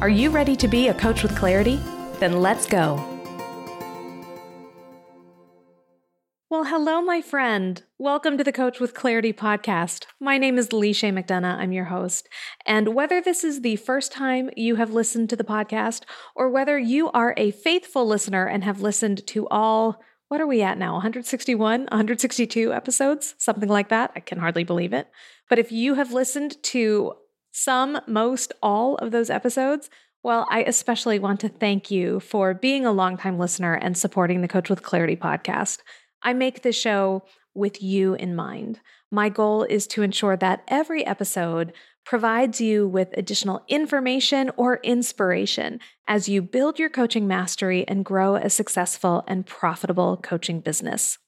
Are you ready to be a coach with clarity? Then let's go. Well, hello, my friend. Welcome to the Coach with Clarity podcast. My name is Leisha McDonough. I'm your host. And whether this is the first time you have listened to the podcast or whether you are a faithful listener and have listened to all, what are we at now? 161, 162 episodes, something like that. I can hardly believe it. But if you have listened to some, most, all of those episodes, well, I especially want to thank you for being a longtime listener and supporting the Coach with Clarity podcast. I make the show with you in mind. My goal is to ensure that every episode provides you with additional information or inspiration as you build your coaching mastery and grow a successful and profitable coaching business.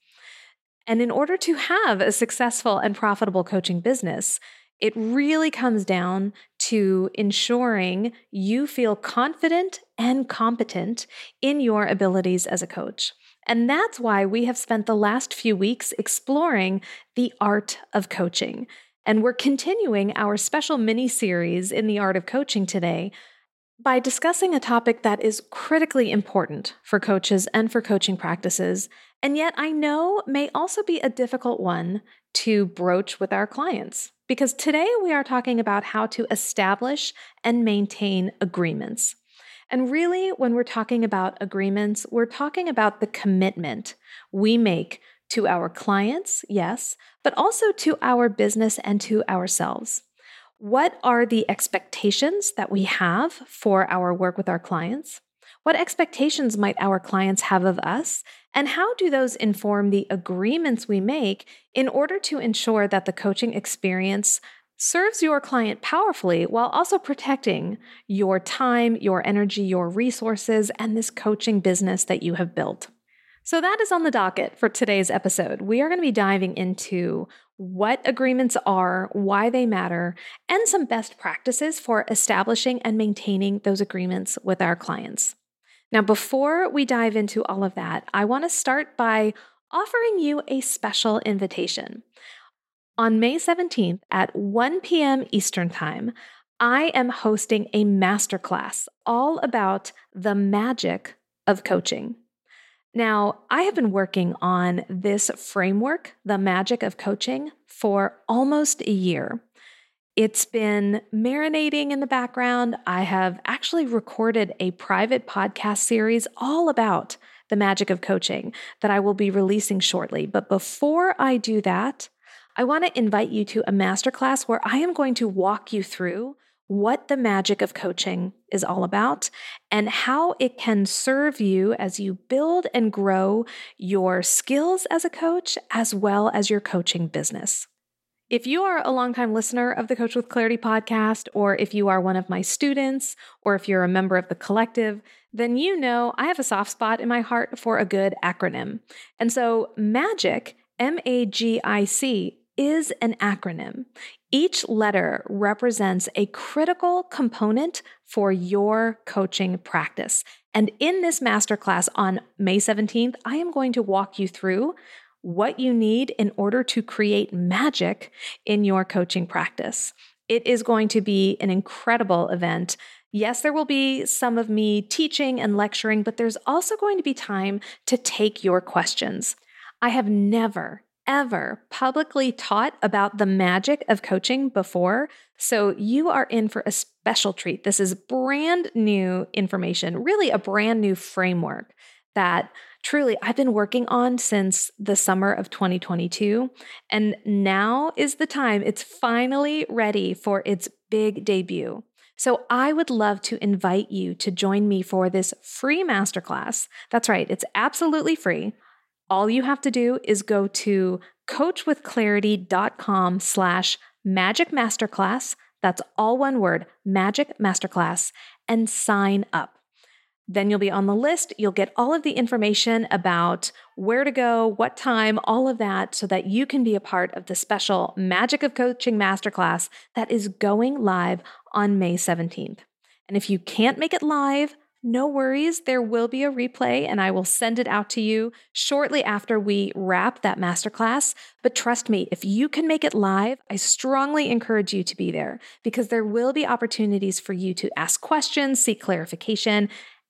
And in order to have a successful and profitable coaching business, it really comes down to ensuring you feel confident and competent in your abilities as a coach. And that's why we have spent the last few weeks exploring the art of coaching. And we're continuing our special mini series in the art of coaching today by discussing a topic that is critically important for coaches and for coaching practices, and yet I know may also be a difficult one to broach with our clients. Because today we are talking about how to establish and maintain agreements. And really, when we're talking about agreements, we're talking about the commitment we make to our clients, yes, but also to our business and to ourselves. What are the expectations that we have for our work with our clients? What expectations might our clients have of us? And how do those inform the agreements we make in order to ensure that the coaching experience serves your client powerfully while also protecting your time, your energy, your resources, and this coaching business that you have built. So, that is on the docket for today's episode. We are going to be diving into what agreements are, why they matter, and some best practices for establishing and maintaining those agreements with our clients. Now, before we dive into all of that, I want to start by offering you a special invitation. On May 17th at 1 p.m. Eastern Time, I am hosting a masterclass all about the magic of coaching. Now, I have been working on this framework, the magic of coaching, for almost a year. It's been marinating in the background. I have actually recorded a private podcast series all about the magic of coaching that I will be releasing shortly. But before I do that, I want to invite you to a masterclass where I am going to walk you through what the magic of coaching is all about and how it can serve you as you build and grow your skills as a coach as well as your coaching business. If you are a longtime listener of the Coach with Clarity podcast, or if you are one of my students, or if you're a member of the collective, then you know I have a soft spot in my heart for a good acronym. And so, MAGIC, M A G I C, is an acronym. Each letter represents a critical component for your coaching practice. And in this masterclass on May 17th, I am going to walk you through what you need in order to create magic in your coaching practice. It is going to be an incredible event. Yes, there will be some of me teaching and lecturing, but there's also going to be time to take your questions. I have never, ever publicly taught about the magic of coaching before. So you are in for a special treat. This is brand new information, really a brand new framework that truly I've been working on since the summer of 2022. And now is the time. It's finally ready for its big debut. So I would love to invite you to join me for this free masterclass. That's right, it's absolutely free all you have to do is go to coachwithclarity.com slash magic masterclass. That's all one word, magic masterclass, and sign up. Then you'll be on the list. You'll get all of the information about where to go, what time, all of that, so that you can be a part of the special Magic of Coaching Masterclass that is going live on May 17th. And if you can't make it live, no worries, there will be a replay and I will send it out to you shortly after we wrap that masterclass. But trust me, if you can make it live, I strongly encourage you to be there because there will be opportunities for you to ask questions, seek clarification,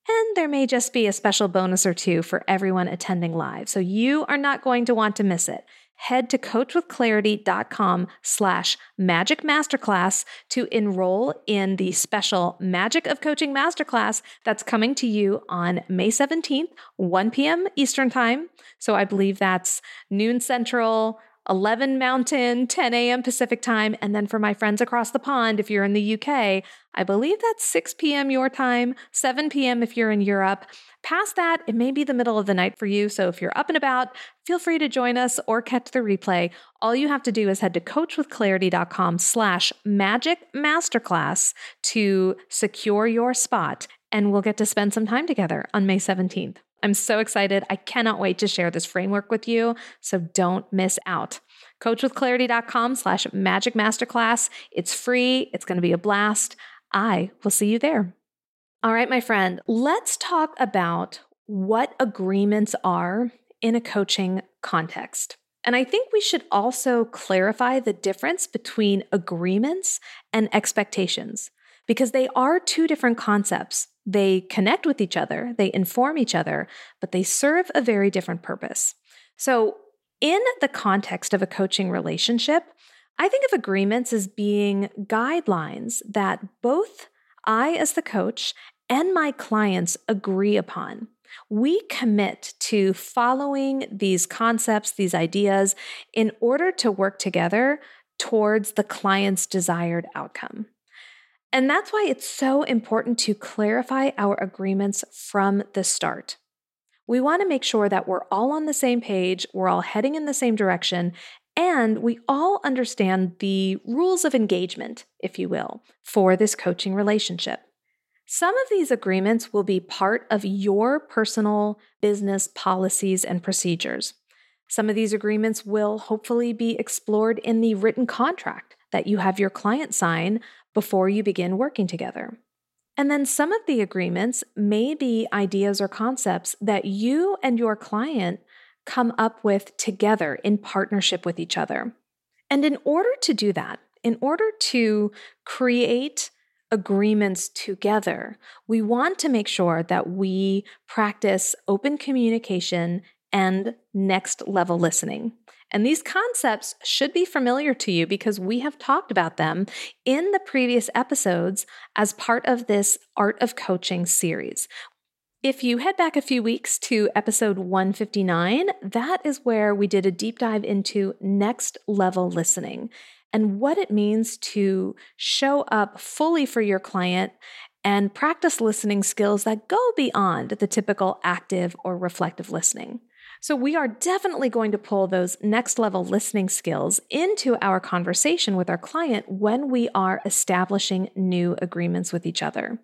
and there may just be a special bonus or two for everyone attending live. So you are not going to want to miss it head to coachwithclarity.com slash magic masterclass to enroll in the special Magic of Coaching Masterclass that's coming to you on May 17th, 1 p.m. Eastern Time. So I believe that's noon central, 11 Mountain, 10 a.m. Pacific time. And then for my friends across the pond, if you're in the UK, I believe that's 6 p.m. your time, 7 p.m. if you're in Europe. Past that, it may be the middle of the night for you. So if you're up and about, feel free to join us or catch the replay. All you have to do is head to coachwithclarity.com slash magic masterclass to secure your spot. And we'll get to spend some time together on May 17th. I'm so excited. I cannot wait to share this framework with you. So don't miss out. Coachwithclarity.com slash magic masterclass. It's free. It's going to be a blast. I will see you there. All right, my friend, let's talk about what agreements are in a coaching context. And I think we should also clarify the difference between agreements and expectations because they are two different concepts. They connect with each other, they inform each other, but they serve a very different purpose. So, in the context of a coaching relationship, I think of agreements as being guidelines that both I, as the coach, and my clients agree upon. We commit to following these concepts, these ideas, in order to work together towards the client's desired outcome. And that's why it's so important to clarify our agreements from the start. We want to make sure that we're all on the same page, we're all heading in the same direction, and we all understand the rules of engagement, if you will, for this coaching relationship. Some of these agreements will be part of your personal business policies and procedures. Some of these agreements will hopefully be explored in the written contract that you have your client sign before you begin working together. And then some of the agreements may be ideas or concepts that you and your client come up with together in partnership with each other. And in order to do that, in order to create agreements together, we want to make sure that we practice open communication and next level listening. And these concepts should be familiar to you because we have talked about them in the previous episodes as part of this Art of Coaching series. If you head back a few weeks to episode 159, that is where we did a deep dive into next level listening and what it means to show up fully for your client and practice listening skills that go beyond the typical active or reflective listening. So, we are definitely going to pull those next level listening skills into our conversation with our client when we are establishing new agreements with each other.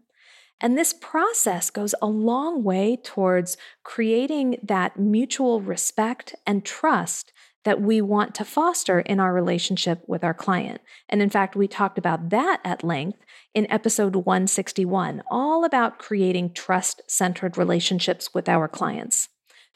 And this process goes a long way towards creating that mutual respect and trust that we want to foster in our relationship with our client. And in fact, we talked about that at length in episode 161, all about creating trust centered relationships with our clients.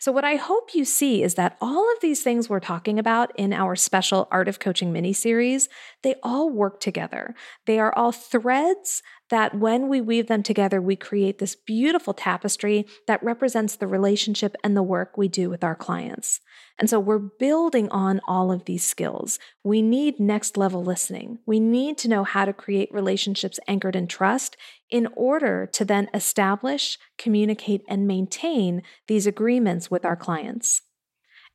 So, what I hope you see is that all of these things we're talking about in our special Art of Coaching mini series, they all work together. They are all threads that when we weave them together, we create this beautiful tapestry that represents the relationship and the work we do with our clients. And so we're building on all of these skills. We need next level listening. We need to know how to create relationships anchored in trust in order to then establish, communicate, and maintain these agreements with our clients.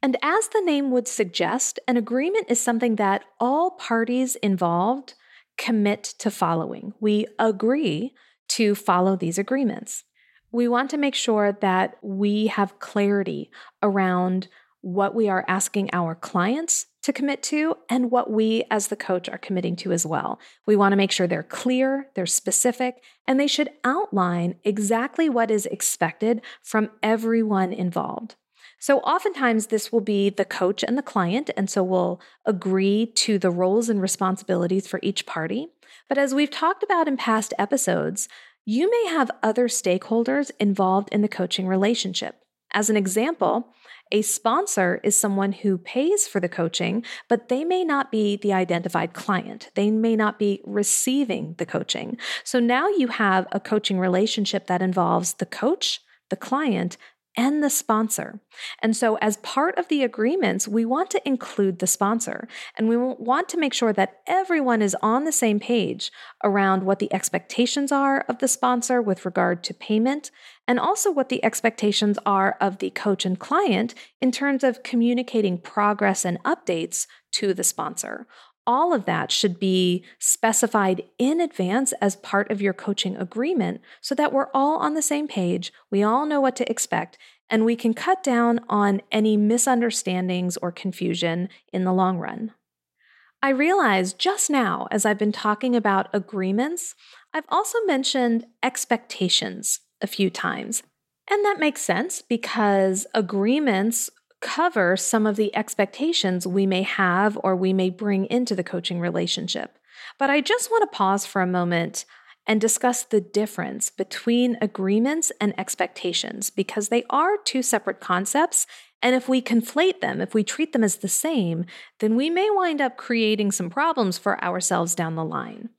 And as the name would suggest, an agreement is something that all parties involved commit to following. We agree to follow these agreements. We want to make sure that we have clarity around what we are asking our clients to commit to and what we as the coach are committing to as well. We want to make sure they're clear, they're specific, and they should outline exactly what is expected from everyone involved. So, oftentimes, this will be the coach and the client, and so we'll agree to the roles and responsibilities for each party. But as we've talked about in past episodes, you may have other stakeholders involved in the coaching relationship. As an example, a sponsor is someone who pays for the coaching, but they may not be the identified client. They may not be receiving the coaching. So now you have a coaching relationship that involves the coach, the client, and the sponsor. And so, as part of the agreements, we want to include the sponsor and we want to make sure that everyone is on the same page around what the expectations are of the sponsor with regard to payment and also what the expectations are of the coach and client in terms of communicating progress and updates to the sponsor all of that should be specified in advance as part of your coaching agreement so that we're all on the same page, we all know what to expect, and we can cut down on any misunderstandings or confusion in the long run. I realize just now, as I've been talking about agreements, I've also mentioned expectations a few times. And that makes sense because agreements cover some of the expectations we may have or we may bring into the coaching relationship. But I just want to pause for a moment and discuss the difference between agreements and expectations because they are two separate concepts. And if we conflate them, if we treat them as the same, then we may wind up creating some problems for ourselves down the line.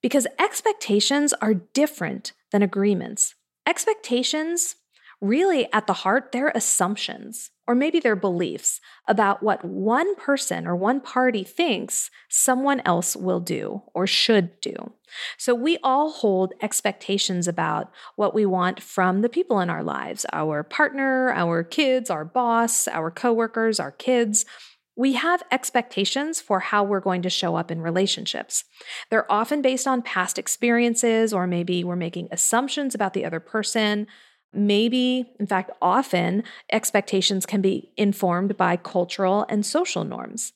Because expectations are different than agreements. Expectations, really at the heart, they're assumptions or maybe their beliefs about what one person or one party thinks someone else will do or should do. So we all hold expectations about what we want from the people in our lives our partner, our kids, our boss, our coworkers, our kids. We have expectations for how we're going to show up in relationships. They're often based on past experiences, or maybe we're making assumptions about the other person Maybe, in fact, often expectations can be informed by cultural and social norms.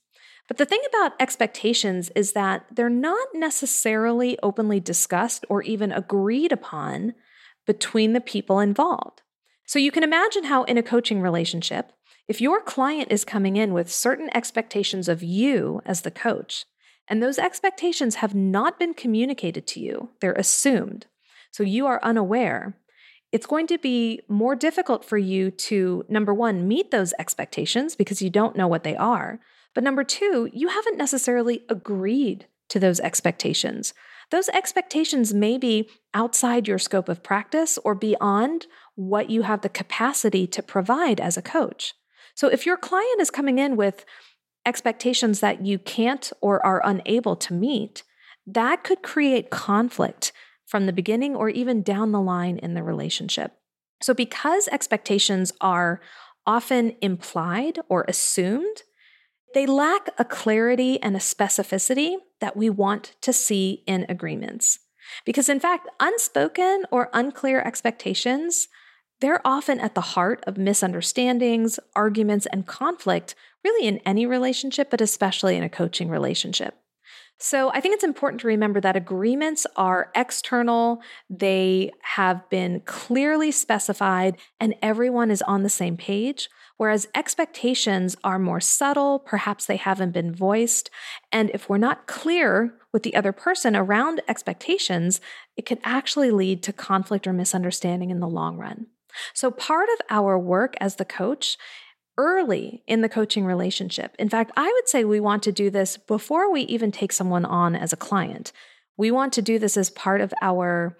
But the thing about expectations is that they're not necessarily openly discussed or even agreed upon between the people involved. So you can imagine how, in a coaching relationship, if your client is coming in with certain expectations of you as the coach, and those expectations have not been communicated to you, they're assumed. So you are unaware it's going to be more difficult for you to, number one, meet those expectations because you don't know what they are. But number two, you haven't necessarily agreed to those expectations. Those expectations may be outside your scope of practice or beyond what you have the capacity to provide as a coach. So if your client is coming in with expectations that you can't or are unable to meet, that could create conflict from the beginning or even down the line in the relationship. So, because expectations are often implied or assumed, they lack a clarity and a specificity that we want to see in agreements. Because, in fact, unspoken or unclear expectations, they're often at the heart of misunderstandings, arguments, and conflict, really in any relationship, but especially in a coaching relationship. So I think it's important to remember that agreements are external, they have been clearly specified, and everyone is on the same page. Whereas expectations are more subtle, perhaps they haven't been voiced. And if we're not clear with the other person around expectations, it could actually lead to conflict or misunderstanding in the long run. So, part of our work as the coach early in the coaching relationship. In fact, I would say we want to do this before we even take someone on as a client. We want to do this as part of our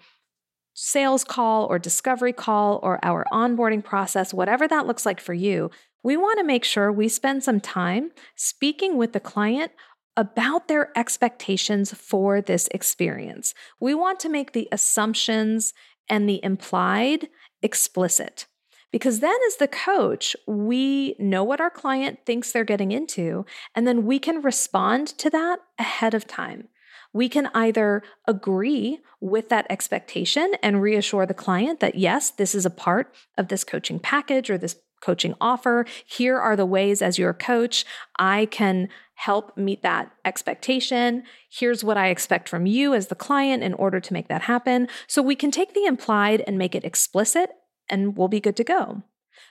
sales call or discovery call or our onboarding process, whatever that looks like for you. We want to make sure we spend some time speaking with the client about their expectations for this experience. We want to make the assumptions and the implied explicit. Because then, as the coach, we know what our client thinks they're getting into, and then we can respond to that ahead of time. We can either agree with that expectation and reassure the client that, yes, this is a part of this coaching package or this coaching offer. Here are the ways, as your coach, I can help meet that expectation. Here's what I expect from you as the client in order to make that happen. So we can take the implied and make it explicit, and we'll be good to go.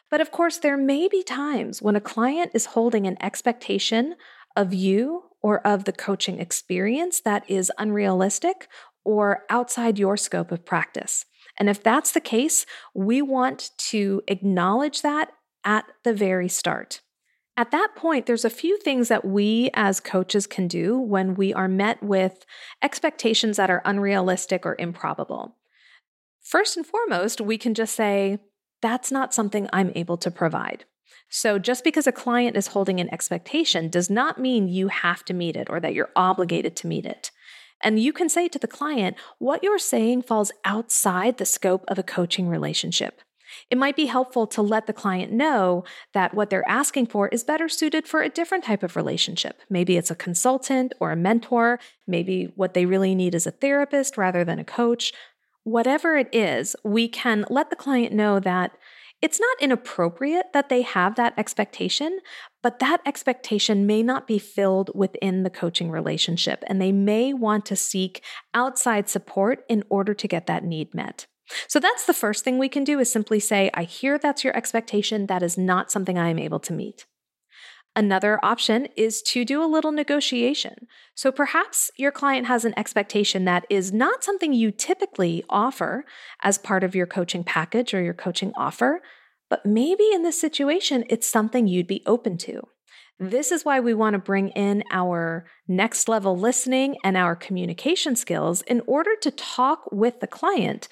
But of course, there may be times when a client is holding an expectation of you or of the coaching experience that is unrealistic or outside your scope of practice. And if that's the case, we want to acknowledge that at the very start. At that point, there's a few things that we as coaches can do when we are met with expectations that are unrealistic or improbable. First and foremost, we can just say, that's not something I'm able to provide. So, just because a client is holding an expectation does not mean you have to meet it or that you're obligated to meet it. And you can say to the client, what you're saying falls outside the scope of a coaching relationship. It might be helpful to let the client know that what they're asking for is better suited for a different type of relationship. Maybe it's a consultant or a mentor. Maybe what they really need is a therapist rather than a coach. Whatever it is, we can let the client know that it's not inappropriate that they have that expectation, but that expectation may not be filled within the coaching relationship, and they may want to seek outside support in order to get that need met. So that's the first thing we can do is simply say, I hear that's your expectation. That is not something I am able to meet. Another option is to do a little negotiation. So perhaps your client has an expectation that is not something you typically offer as part of your coaching package or your coaching offer, but maybe in this situation, it's something you'd be open to. This is why we want to bring in our next level listening and our communication skills in order to talk with the client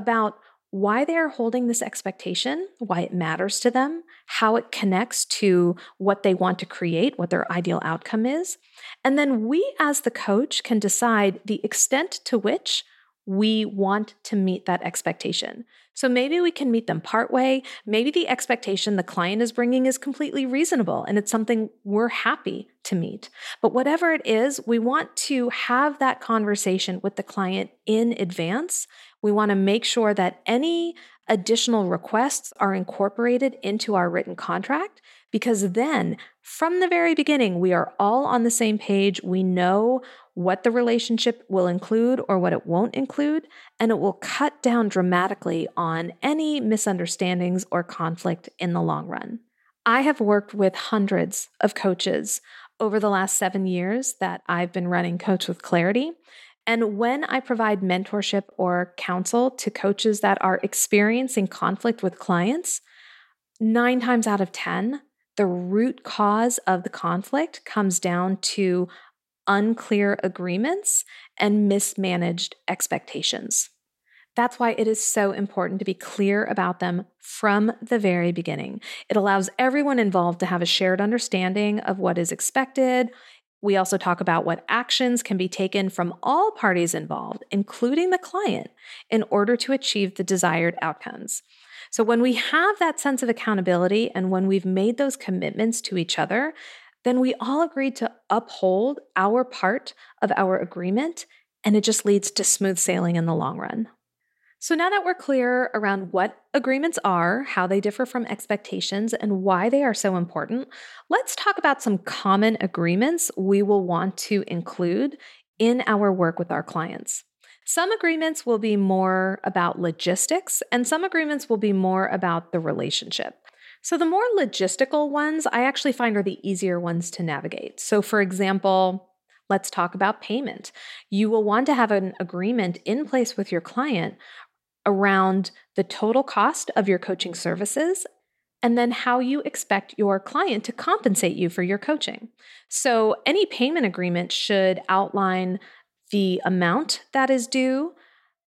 about why they are holding this expectation, why it matters to them, how it connects to what they want to create, what their ideal outcome is. And then we, as the coach, can decide the extent to which we want to meet that expectation. So maybe we can meet them partway. Maybe the expectation the client is bringing is completely reasonable and it's something we're happy to meet. But whatever it is, we want to have that conversation with the client in advance we want to make sure that any additional requests are incorporated into our written contract because then from the very beginning, we are all on the same page. We know what the relationship will include or what it won't include, and it will cut down dramatically on any misunderstandings or conflict in the long run. I have worked with hundreds of coaches over the last seven years that I've been running Coach with Clarity. And when I provide mentorship or counsel to coaches that are experiencing conflict with clients, nine times out of 10, the root cause of the conflict comes down to unclear agreements and mismanaged expectations. That's why it is so important to be clear about them from the very beginning. It allows everyone involved to have a shared understanding of what is expected. We also talk about what actions can be taken from all parties involved, including the client, in order to achieve the desired outcomes. So, when we have that sense of accountability and when we've made those commitments to each other, then we all agreed to uphold our part of our agreement, and it just leads to smooth sailing in the long run. So, now that we're clear around what agreements are, how they differ from expectations, and why they are so important, let's talk about some common agreements we will want to include in our work with our clients. Some agreements will be more about logistics, and some agreements will be more about the relationship. So, the more logistical ones I actually find are the easier ones to navigate. So, for example, let's talk about payment. You will want to have an agreement in place with your client around the total cost of your coaching services and then how you expect your client to compensate you for your coaching. So, any payment agreement should outline the amount that is due.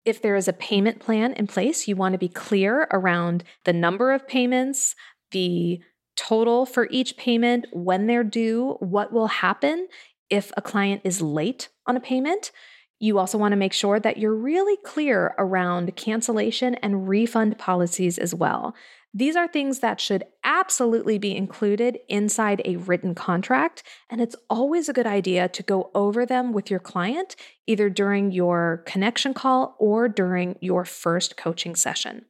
If there is a payment plan in place, you want to be clear around the number of payments, the total for each payment, when they're due, what will happen if a client is late on a payment. You also want to make sure that you're really clear around cancellation and refund policies as well. These are things that should absolutely be included inside a written contract, and it's always a good idea to go over them with your client either during your connection call or during your first coaching session.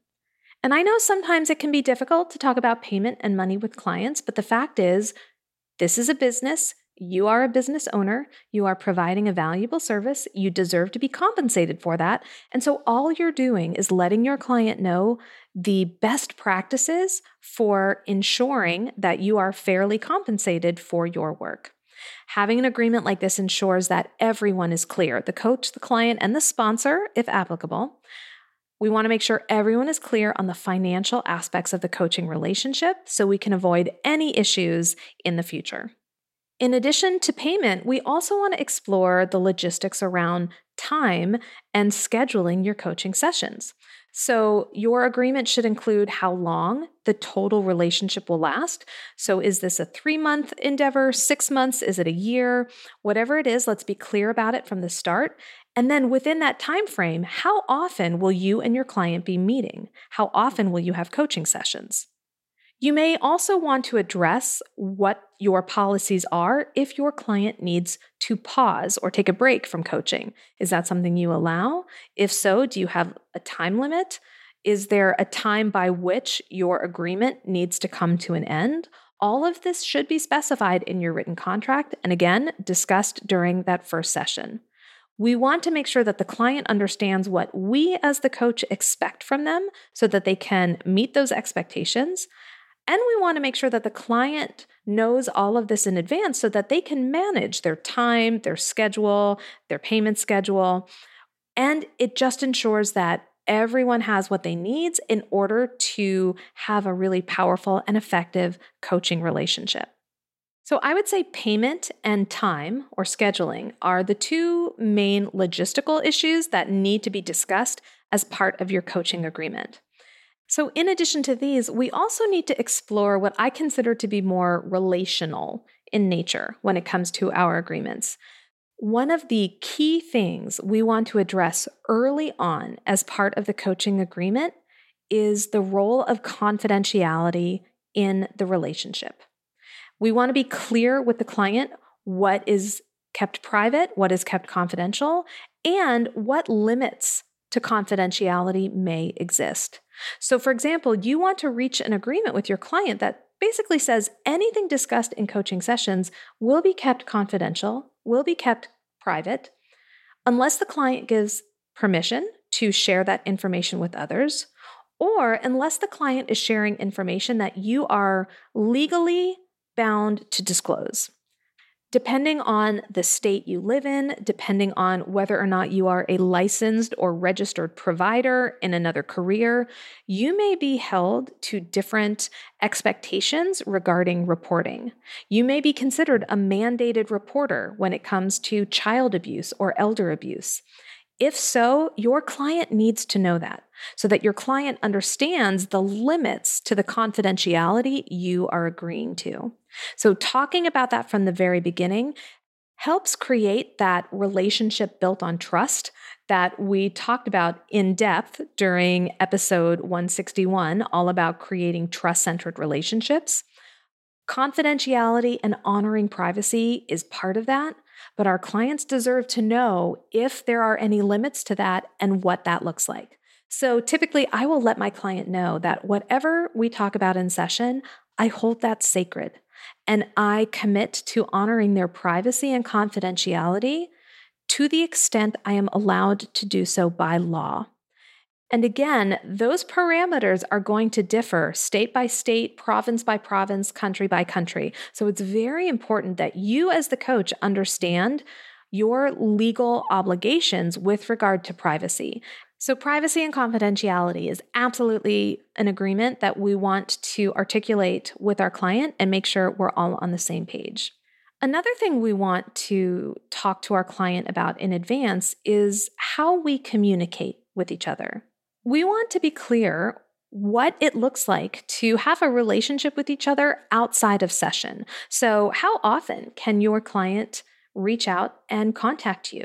And I know sometimes it can be difficult to talk about payment and money with clients, but the fact is, this is a business. You are a business owner. You are providing a valuable service. You deserve to be compensated for that. And so all you're doing is letting your client know the best practices for ensuring that you are fairly compensated for your work. Having an agreement like this ensures that everyone is clear the coach, the client, and the sponsor, if applicable. We want to make sure everyone is clear on the financial aspects of the coaching relationship so we can avoid any issues in the future. In addition to payment, we also want to explore the logistics around time and scheduling your coaching sessions. So, your agreement should include how long the total relationship will last. So, is this a three month endeavor, six months? Is it a year? Whatever it is, let's be clear about it from the start. And then within that time frame, how often will you and your client be meeting? How often will you have coaching sessions? You may also want to address what your policies are if your client needs to pause or take a break from coaching. Is that something you allow? If so, do you have a time limit? Is there a time by which your agreement needs to come to an end? All of this should be specified in your written contract and again discussed during that first session. We want to make sure that the client understands what we as the coach expect from them so that they can meet those expectations and we want to make sure that the client knows all of this in advance so that they can manage their time, their schedule, their payment schedule. And it just ensures that everyone has what they need in order to have a really powerful and effective coaching relationship. So, I would say payment and time or scheduling are the two main logistical issues that need to be discussed as part of your coaching agreement. So, in addition to these, we also need to explore what I consider to be more relational in nature when it comes to our agreements. One of the key things we want to address early on as part of the coaching agreement is the role of confidentiality in the relationship. We want to be clear with the client what is kept private, what is kept confidential, and what limits to confidentiality may exist. So, for example, you want to reach an agreement with your client that basically says anything discussed in coaching sessions will be kept confidential, will be kept private, unless the client gives permission to share that information with others, or unless the client is sharing information that you are legally bound to disclose. Depending on the state you live in, depending on whether or not you are a licensed or registered provider in another career, you may be held to different expectations regarding reporting. You may be considered a mandated reporter when it comes to child abuse or elder abuse. If so, your client needs to know that so that your client understands the limits to the confidentiality you are agreeing to. So, talking about that from the very beginning helps create that relationship built on trust that we talked about in depth during episode 161, all about creating trust centered relationships. Confidentiality and honoring privacy is part of that. But our clients deserve to know if there are any limits to that and what that looks like. So typically, I will let my client know that whatever we talk about in session, I hold that sacred and I commit to honoring their privacy and confidentiality to the extent I am allowed to do so by law. And again, those parameters are going to differ state by state, province by province, country by country. So it's very important that you, as the coach, understand your legal obligations with regard to privacy. So, privacy and confidentiality is absolutely an agreement that we want to articulate with our client and make sure we're all on the same page. Another thing we want to talk to our client about in advance is how we communicate with each other we want to be clear what it looks like to have a relationship with each other outside of session. So, how often can your client reach out and contact you?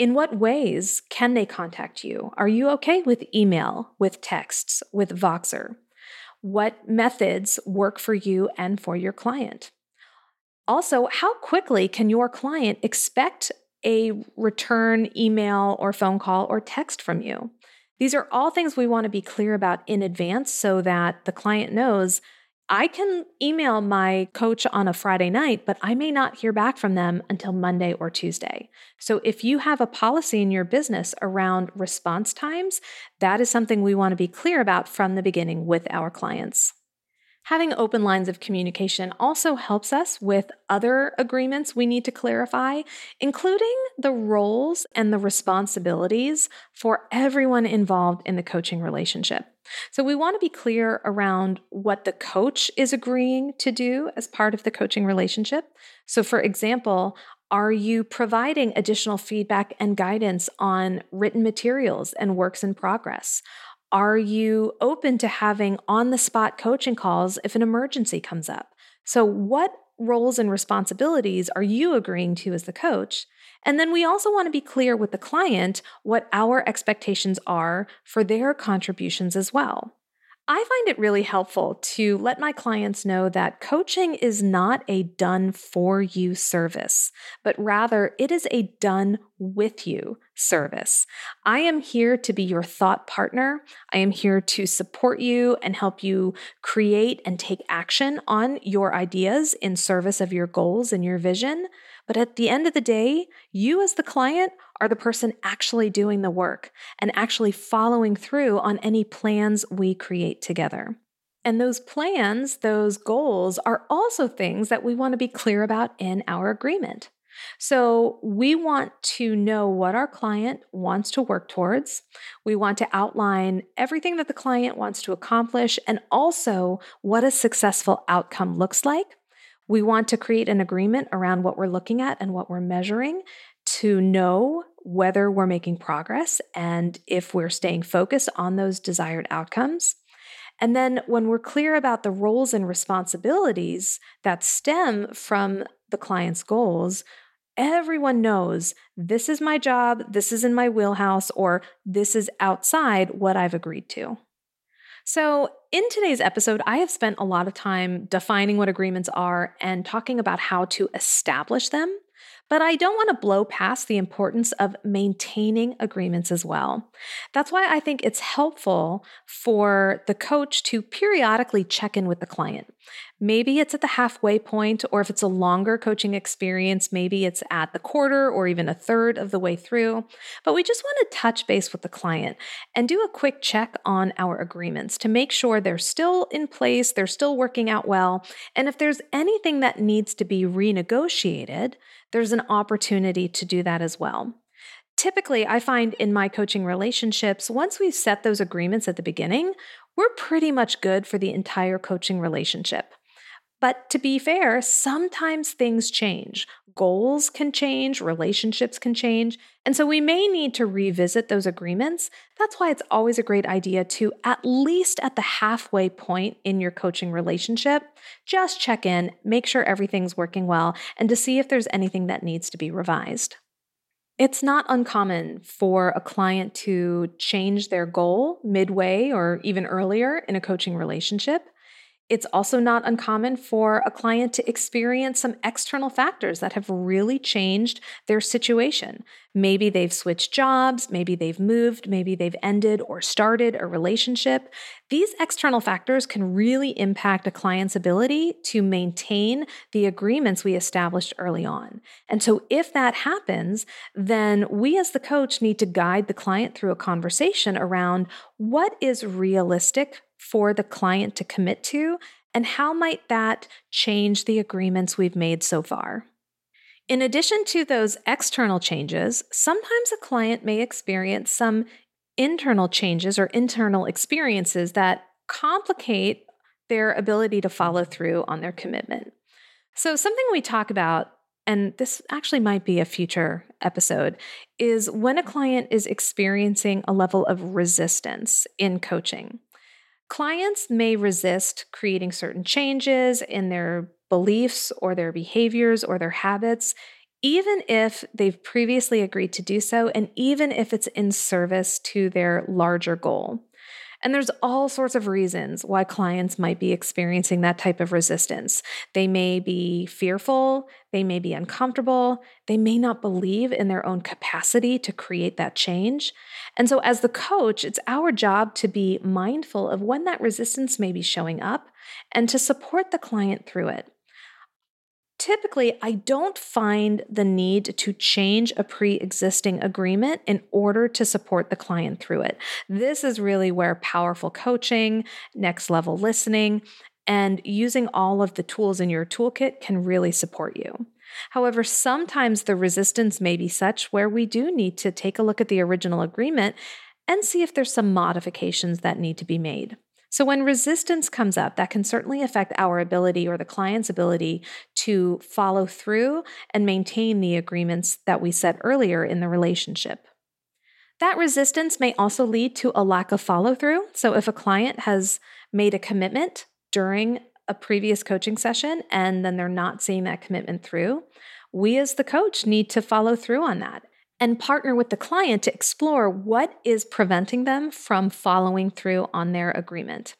In what ways can they contact you? Are you okay with email, with texts, with Voxer? What methods work for you and for your client? Also, how quickly can your client expect a return email or phone call or text from you? These are all things we want to be clear about in advance so that the client knows I can email my coach on a Friday night, but I may not hear back from them until Monday or Tuesday. So if you have a policy in your business around response times, that is something we want to be clear about from the beginning with our clients. Having open lines of communication also helps us with other agreements we need to clarify, including the roles and the responsibilities for everyone involved in the coaching relationship. So, we want to be clear around what the coach is agreeing to do as part of the coaching relationship. So, for example, are you providing additional feedback and guidance on written materials and works in progress? Are you open to having on the spot coaching calls if an emergency comes up? So, what roles and responsibilities are you agreeing to as the coach? And then we also want to be clear with the client what our expectations are for their contributions as well. I find it really helpful to let my clients know that coaching is not a done for you service, but rather it is a done with you service. I am here to be your thought partner. I am here to support you and help you create and take action on your ideas in service of your goals and your vision. But at the end of the day, you as the client are the person actually doing the work and actually following through on any plans we create together. And those plans, those goals are also things that we want to be clear about in our agreement. So, we want to know what our client wants to work towards. We want to outline everything that the client wants to accomplish and also what a successful outcome looks like. We want to create an agreement around what we're looking at and what we're measuring to know whether we're making progress and if we're staying focused on those desired outcomes. And then when we're clear about the roles and responsibilities that stem from the client's goals, everyone knows this is my job, this is in my wheelhouse, or this is outside what I've agreed to. So, in today's episode, I have spent a lot of time defining what agreements are and talking about how to establish them. But I don't want to blow past the importance of maintaining agreements as well. That's why I think it's helpful for the coach to periodically check in with the client. Maybe it's at the halfway point, or if it's a longer coaching experience, maybe it's at the quarter or even a third of the way through. But we just want to touch base with the client and do a quick check on our agreements to make sure they're still in place, they're still working out well. And if there's anything that needs to be renegotiated, there's an opportunity to do that as well. Typically, I find in my coaching relationships, once we set those agreements at the beginning, we're pretty much good for the entire coaching relationship. But to be fair, sometimes things change. Goals can change, relationships can change. And so we may need to revisit those agreements. That's why it's always a great idea to, at least at the halfway point in your coaching relationship, just check in, make sure everything's working well, and to see if there's anything that needs to be revised. It's not uncommon for a client to change their goal midway or even earlier in a coaching relationship. It's also not uncommon for a client to experience some external factors that have really changed their situation. Maybe they've switched jobs, maybe they've moved, maybe they've ended or started a relationship. These external factors can really impact a client's ability to maintain the agreements we established early on. And so, if that happens, then we as the coach need to guide the client through a conversation around what is realistic for the client to commit to, and how might that change the agreements we've made so far? In addition to those external changes, sometimes a client may experience some internal changes or internal experiences that complicate their ability to follow through on their commitment. So, something we talk about, and this actually might be a future episode, is when a client is experiencing a level of resistance in coaching. Clients may resist creating certain changes in their beliefs or their behaviors or their habits, even if they've previously agreed to do so, and even if it's in service to their larger goal. And there's all sorts of reasons why clients might be experiencing that type of resistance. They may be fearful, they may be uncomfortable, they may not believe in their own capacity to create that change. And so, as the coach, it's our job to be mindful of when that resistance may be showing up and to support the client through it typically I don't find the need to change a pre existing agreement in order to support the client through it. This is really where powerful coaching, next level listening, and using all of the tools in your toolkit can really support you. However, sometimes the resistance may be such where we do need to take a look at the original agreement and see if there's some modifications that need to be made. So, when resistance comes up, that can certainly affect our ability or the client's ability to follow through and maintain the agreements that we set earlier in the relationship. That resistance may also lead to a lack of follow through. So, if a client has made a commitment during a previous coaching session and then they're not seeing that commitment through, we as the coach need to follow through on that and partner with the client to explore what is preventing them from following through on their agreement.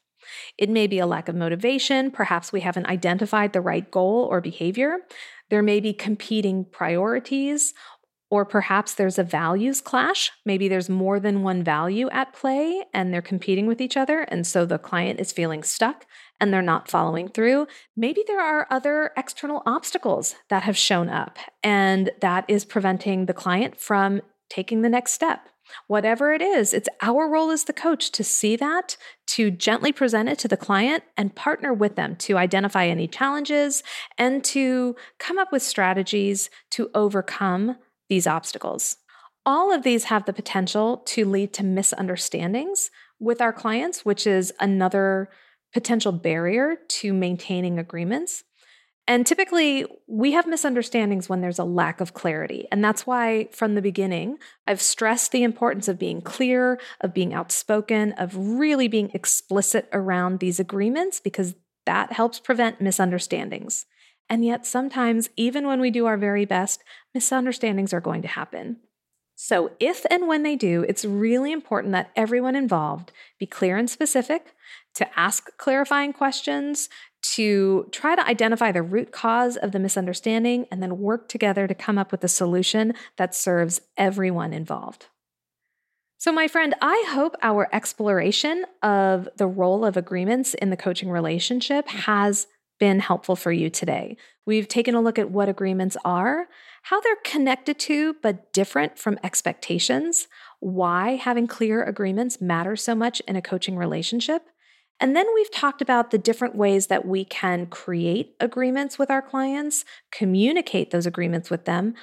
It may be a lack of motivation. Perhaps we haven't identified the right goal or behavior. There may be competing priorities, or perhaps there's a values clash. Maybe there's more than one value at play and they're competing with each other. And so the client is feeling stuck and they're not following through. Maybe there are other external obstacles that have shown up and that is preventing the client from taking the next step. Whatever it is, it's our role as the coach to see that, to gently present it to the client and partner with them to identify any challenges and to come up with strategies to overcome these obstacles. All of these have the potential to lead to misunderstandings with our clients, which is another potential barrier to maintaining agreements. And typically, we have misunderstandings when there's a lack of clarity. And that's why, from the beginning, I've stressed the importance of being clear, of being outspoken, of really being explicit around these agreements, because that helps prevent misunderstandings. And yet, sometimes, even when we do our very best, misunderstandings are going to happen. So, if and when they do, it's really important that everyone involved be clear and specific, to ask clarifying questions, to try to identify the root cause of the misunderstanding, and then work together to come up with a solution that serves everyone involved. So, my friend, I hope our exploration of the role of agreements in the coaching relationship has been helpful for you today. We've taken a look at what agreements are, how they're connected to but different from expectations, why having clear agreements matters so much in a coaching relationship. And then we've talked about the different ways that we can create agreements with our clients, communicate those agreements with them,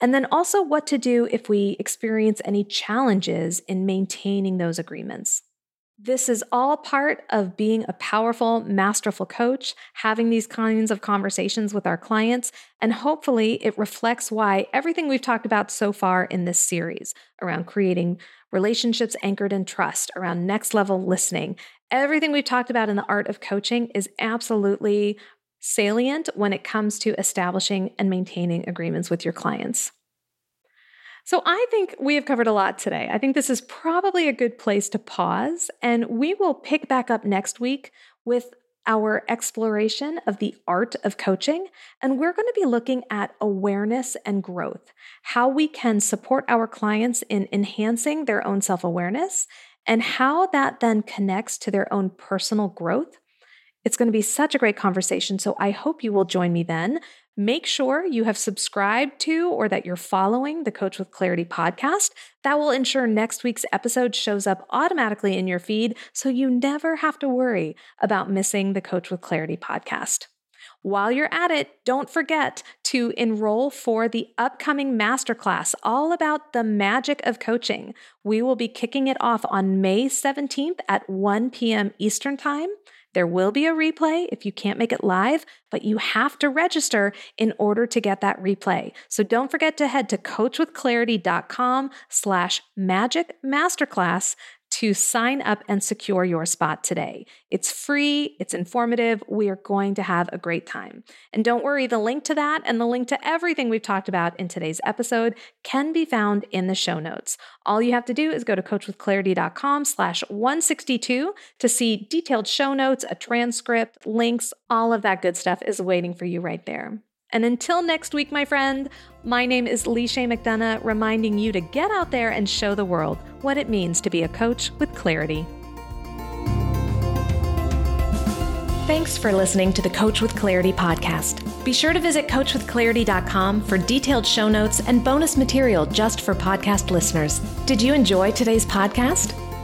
and then also what to do if we experience any challenges in maintaining those agreements. This is all part of being a powerful, masterful coach, having these kinds of conversations with our clients, and hopefully it reflects why everything we've talked about so far in this series around creating relationships anchored in trust, around next level listening, everything we've talked about in the art of coaching is absolutely salient when it comes to establishing and maintaining agreements with your clients. So I think we have covered a lot today. I think this is probably a good place to pause, and we will pick back up next week with our exploration of the art of coaching. And we're going to be looking at awareness and growth, how we can support our clients in enhancing their own self awareness, and how that then connects to their own personal growth. It's going to be such a great conversation. So I hope you will join me then. Make sure you have subscribed to or that you're following the Coach with Clarity podcast. That will ensure next week's episode shows up automatically in your feed so you never have to worry about missing the Coach with Clarity podcast. While you're at it, don't forget to enroll for the upcoming masterclass all about the magic of coaching. We will be kicking it off on May 17th at 1 p.m. Eastern Time. There will be a replay if you can't make it live, but you have to register in order to get that replay. So don't forget to head to coachwithclarity.com slash magic masterclass to sign up and secure your spot today. It's free, it's informative. We are going to have a great time. And don't worry, the link to that and the link to everything we've talked about in today's episode can be found in the show notes. All you have to do is go to coachwithclarity.com slash 162 to see detailed show notes, a transcript, links, all of that good stuff is waiting for you right there. And until next week, my friend, my name is Leisha McDonough, reminding you to get out there and show the world what it means to be a coach with clarity. Thanks for listening to the Coach with Clarity podcast. Be sure to visit coachwithclarity.com for detailed show notes and bonus material just for podcast listeners. Did you enjoy today's podcast?